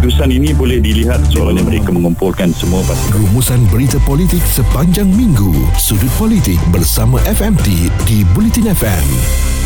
keputusan ini boleh dilihat seolah mereka mengumpulkan semua pasukan. Rumusan berita politik sepanjang minggu. Sudut politik bersama FMT di Bulletin FM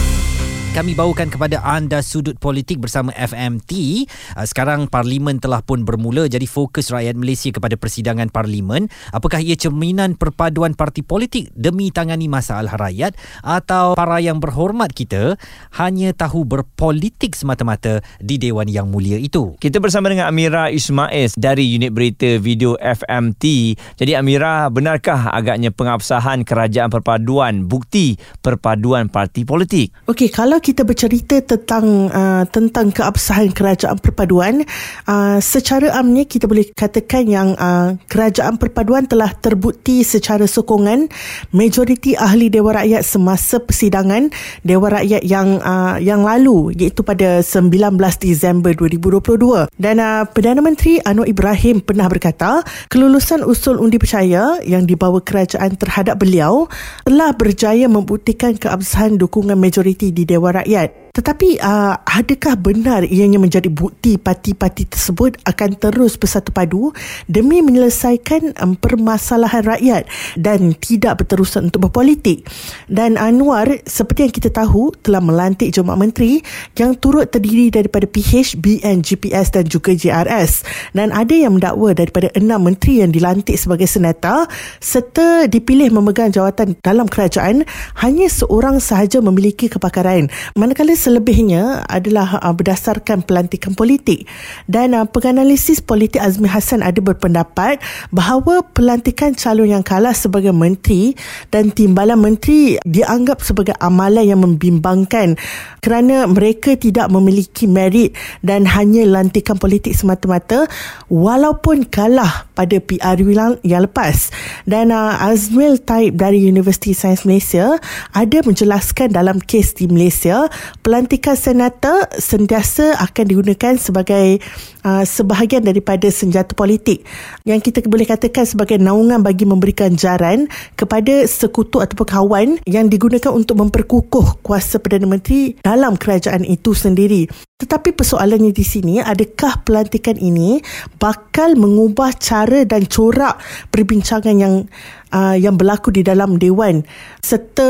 kami bawakan kepada anda sudut politik bersama FMT. Uh, sekarang parlimen telah pun bermula jadi fokus rakyat Malaysia kepada persidangan parlimen. Apakah ia cerminan perpaduan parti politik demi tangani masalah rakyat atau para yang berhormat kita hanya tahu berpolitik semata-mata di Dewan Yang Mulia itu? Kita bersama dengan Amira Ismail dari unit berita video FMT. Jadi Amira, benarkah agaknya pengabsahan kerajaan perpaduan bukti perpaduan parti politik? Okey, kalau kita bercerita tentang uh, tentang keabsahan kerajaan perpaduan uh, secara amnya kita boleh katakan yang uh, kerajaan perpaduan telah terbukti secara sokongan majoriti ahli Dewan Rakyat semasa persidangan Dewan Rakyat yang uh, yang lalu iaitu pada 19 Disember 2022 dan uh, Perdana Menteri Anwar Ibrahim pernah berkata kelulusan usul undi percaya yang dibawa kerajaan terhadap beliau telah berjaya membuktikan keabsahan dukungan majoriti di Dewan rakyat tetapi uh, adakah benar ianya menjadi bukti parti-parti tersebut akan terus bersatu padu demi menyelesaikan um, permasalahan rakyat dan tidak berterusan untuk berpolitik? Dan Anwar seperti yang kita tahu telah melantik jemaah menteri yang turut terdiri daripada PH, BN, GPS dan juga JRS. Dan ada yang mendakwa daripada enam menteri yang dilantik sebagai senator serta dipilih memegang jawatan dalam kerajaan hanya seorang sahaja memiliki kepakaran. Manakala selebihnya adalah uh, berdasarkan pelantikan politik. Dan uh, penganalisis politik Azmi Hassan ada berpendapat bahawa pelantikan calon yang kalah sebagai menteri dan timbalan menteri dianggap sebagai amalan yang membimbangkan kerana mereka tidak memiliki merit dan hanya lantikan politik semata-mata walaupun kalah pada PRU yang lepas. Dan uh, Azmil Taib dari Universiti Sains Malaysia ada menjelaskan dalam kes di Malaysia pelantikan senator sentiasa akan digunakan sebagai uh, sebahagian daripada senjata politik yang kita boleh katakan sebagai naungan bagi memberikan jaran kepada sekutu ataupun kawan yang digunakan untuk memperkukuh kuasa Perdana Menteri dalam kerajaan itu sendiri. Tetapi persoalannya di sini adakah pelantikan ini bakal mengubah cara dan corak perbincangan yang uh, yang berlaku di dalam dewan? Serta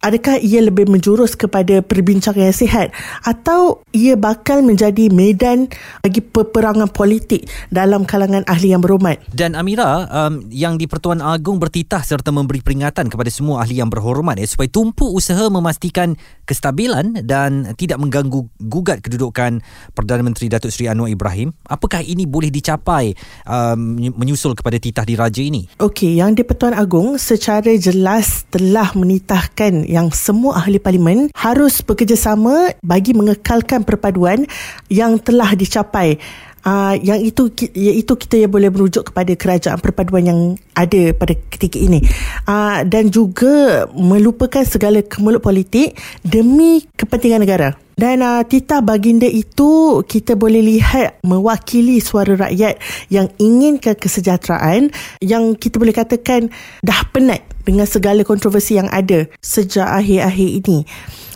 adakah ia lebih menjurus kepada perbincangan yang sihat? Atau ia bakal menjadi medan bagi peperangan politik dalam kalangan ahli yang berhormat? Dan Amira um, yang di Pertuan Agong bertitah serta memberi peringatan kepada semua ahli yang berhormat eh, supaya tumpu usaha memastikan kestabilan dan tidak mengganggu gugat kedudukan Perdana Menteri Datuk Seri Anwar Ibrahim apakah ini boleh dicapai um, menyusul kepada titah diraja ini? Okey yang di Pertuan Agung secara jelas telah menitahkan yang semua ahli parlimen harus bekerjasama bagi mengekalkan perpaduan yang telah dicapai Uh, yang itu iaitu kita yang boleh merujuk kepada kerajaan perpaduan yang ada pada ketika ini uh, dan juga melupakan segala kemulut politik demi kepentingan negara dan uh, titah baginda itu kita boleh lihat mewakili suara rakyat yang inginkan kesejahteraan yang kita boleh katakan dah penat dengan segala kontroversi yang ada sejak akhir-akhir ini.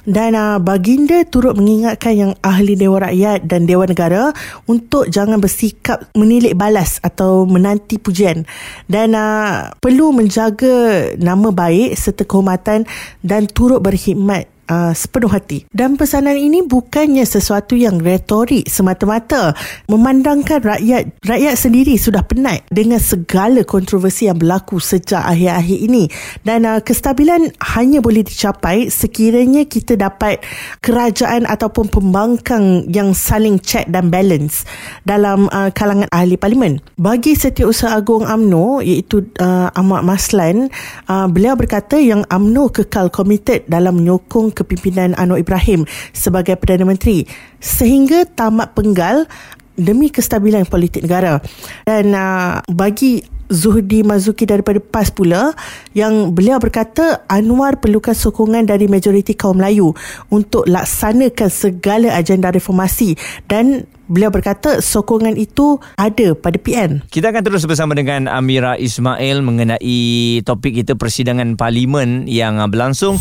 Dan uh, baginda turut mengingatkan yang ahli Dewan Rakyat dan Dewan Negara untuk jangan bersikap menilik balas atau menanti pujian. Dan uh, perlu menjaga nama baik serta kehormatan dan turut berkhidmat uh, sepenuh hati. Dan pesanan ini bukannya sesuatu yang retorik semata-mata. Memandangkan rakyat rakyat sendiri sudah penat dengan segala kontroversi yang berlaku sejak akhir-akhir ini. Dan uh, kestabilan hanya boleh dicapai sekiranya kita dapat kerajaan ataupun pembangkang yang saling check dan balance dalam uh, kalangan ahli parlimen. Bagi Setiausaha Agung AMNO iaitu uh, Ahmad Maslan, uh, beliau berkata yang AMNO kekal komited dalam menyokong kepimpinan Anwar Ibrahim sebagai Perdana Menteri sehingga tamat penggal demi kestabilan politik negara dan uh, bagi Zuhdi Mazuki daripada PAS pula yang beliau berkata Anwar perlukan sokongan dari majoriti kaum Melayu untuk laksanakan segala agenda reformasi dan beliau berkata sokongan itu ada pada PN. Kita akan terus bersama dengan Amira Ismail mengenai topik kita persidangan parlimen yang berlangsung.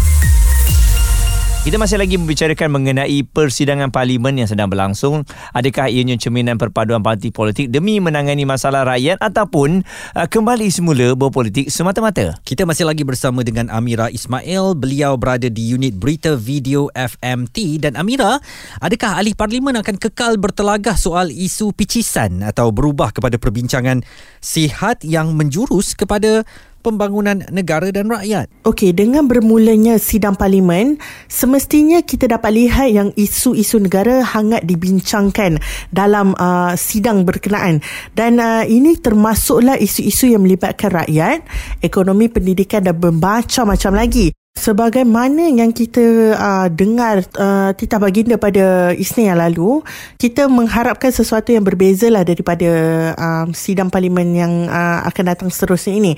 Kita masih lagi membicarakan mengenai persidangan parlimen yang sedang berlangsung. Adakah ianya cerminan perpaduan parti politik demi menangani masalah rakyat ataupun uh, kembali semula berpolitik semata-mata? Kita masih lagi bersama dengan Amira Ismail. Beliau berada di unit berita video FMT dan Amira, adakah ahli parlimen akan kekal bertelagah soal isu picisan atau berubah kepada perbincangan sihat yang menjurus kepada pembangunan negara dan rakyat. Okey, dengan bermulanya sidang parlimen, semestinya kita dapat lihat yang isu-isu negara hangat dibincangkan dalam uh, sidang berkenaan. Dan uh, ini termasuklah isu-isu yang melibatkan rakyat, ekonomi, pendidikan dan bermacam-macam lagi. Sebagaimana yang kita uh, dengar uh, titah baginda pada Isnin yang lalu, kita mengharapkan sesuatu yang berbeza lah daripada uh, sidang parlimen yang uh, akan datang seterusnya ini.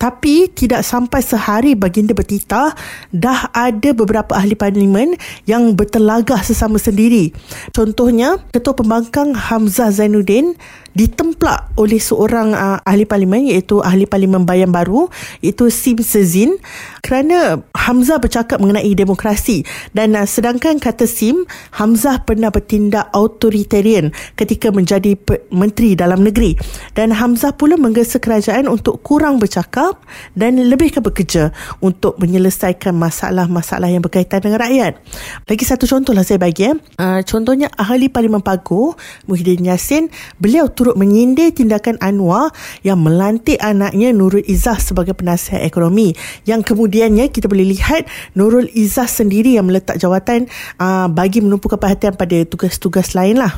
Tapi tidak sampai sehari baginda bertitah dah ada beberapa ahli parlimen yang bertelagah sesama sendiri. Contohnya Ketua Pembangkang Hamzah Zainuddin ditemplak oleh seorang uh, ahli parlimen iaitu ahli parlimen Bayan Baru iaitu Sim Sezin kerana Hamzah bercakap mengenai demokrasi dan uh, sedangkan kata Sim Hamzah pernah bertindak authoritarian ketika menjadi pe- menteri dalam negeri dan Hamzah pula menggesa kerajaan untuk kurang bercakap dan lebihkan bekerja untuk menyelesaikan masalah-masalah yang berkaitan dengan rakyat. Lagi satu contoh lah saya bagi. Eh. Uh, contohnya ahli parlimen Pagu Muhyiddin Yassin beliau turut menyindir tindakan Anwar yang melantik anaknya Nurul Izzah sebagai penasihat ekonomi yang kemudiannya kita boleh lihat Nurul Izzah sendiri yang meletak jawatan uh, bagi menumpukan perhatian pada tugas-tugas lain lah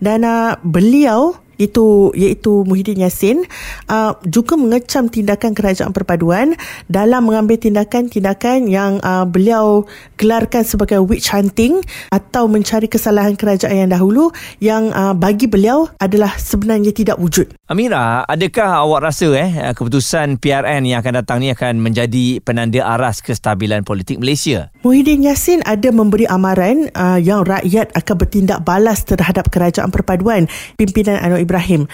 dan uh, beliau itu iaitu Muhyiddin Yassin uh, juga mengecam tindakan kerajaan perpaduan dalam mengambil tindakan-tindakan yang uh, beliau gelarkan sebagai witch hunting atau mencari kesalahan kerajaan yang dahulu yang uh, bagi beliau adalah sebenarnya tidak wujud. Amira, adakah awak rasa eh keputusan PRN yang akan datang ni akan menjadi penanda aras kestabilan politik Malaysia? Muhyiddin Yassin ada memberi amaran uh, yang rakyat akan bertindak balas terhadap kerajaan perpaduan pimpinan Anwar Ibrahim.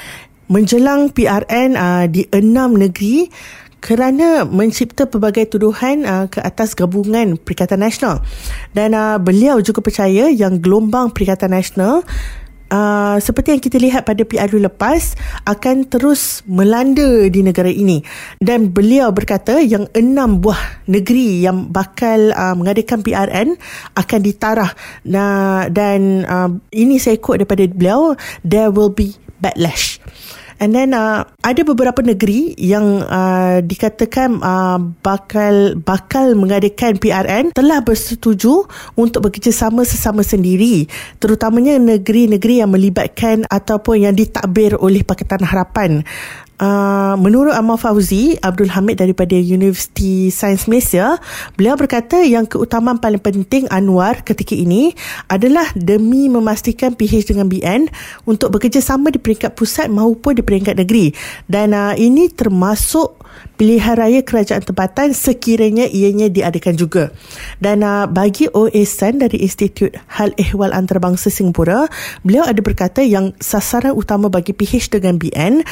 Menjelang PRN uh, di enam negeri kerana mencipta pelbagai tuduhan uh, ke atas gabungan Perikatan Nasional. Dan uh, beliau juga percaya yang gelombang Perikatan Nasional Uh, seperti yang kita lihat pada PRU lepas akan terus melanda di negara ini. Dan beliau berkata yang enam buah negeri yang bakal uh, mengadakan PRN akan ditarah. Nah, dan uh, ini saya quote daripada beliau there will be backlash And then uh, ada beberapa negeri yang uh, dikatakan uh, bakal bakal mengadakan PRN telah bersetuju untuk bekerjasama sesama sendiri terutamanya negeri-negeri yang melibatkan ataupun yang ditakbir oleh Pakatan Harapan. Uh, menurut Amal Fauzi Abdul Hamid daripada Universiti Sains Malaysia beliau berkata yang keutamaan paling penting Anwar ketika ini adalah demi memastikan PH dengan BN untuk bekerjasama di peringkat pusat maupun di peringkat negeri. Dan uh, ini termasuk pilihan raya kerajaan tempatan sekiranya ianya diadakan juga. Dan uh, bagi Oesan dari Institut Hal Ehwal Antarabangsa Singapura, beliau ada berkata yang sasaran utama bagi PH dengan BN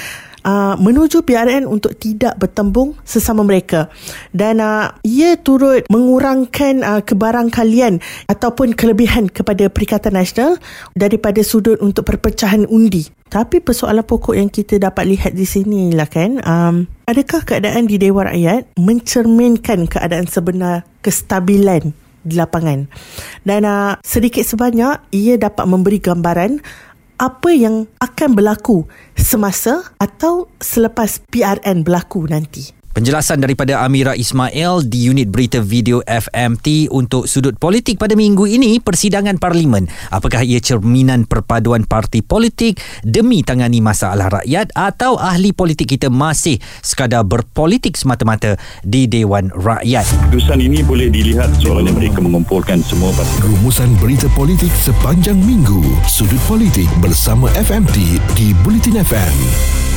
uh, menuju PRN untuk tidak bertembung sesama mereka dan uh, ia turut mengurangkan uh, kebarangkalian ataupun kelebihan kepada Perikatan Nasional daripada sudut untuk perpecahan undi. Tapi persoalan pokok yang kita dapat lihat di sini lah kan, um, adakah keadaan di Dewan Rakyat mencerminkan keadaan sebenar kestabilan di lapangan? Dan uh, sedikit sebanyak ia dapat memberi gambaran apa yang akan berlaku semasa atau selepas PRN berlaku nanti. Penjelasan daripada Amira Ismail di unit berita video FMT untuk sudut politik pada minggu ini persidangan parlimen. Apakah ia cerminan perpaduan parti politik demi tangani masalah rakyat atau ahli politik kita masih sekadar berpolitik semata-mata di Dewan Rakyat? Keputusan ini boleh dilihat soalnya mereka mengumpulkan semua parti Rumusan berita politik sepanjang minggu. Sudut politik bersama FMT di Bulletin FM.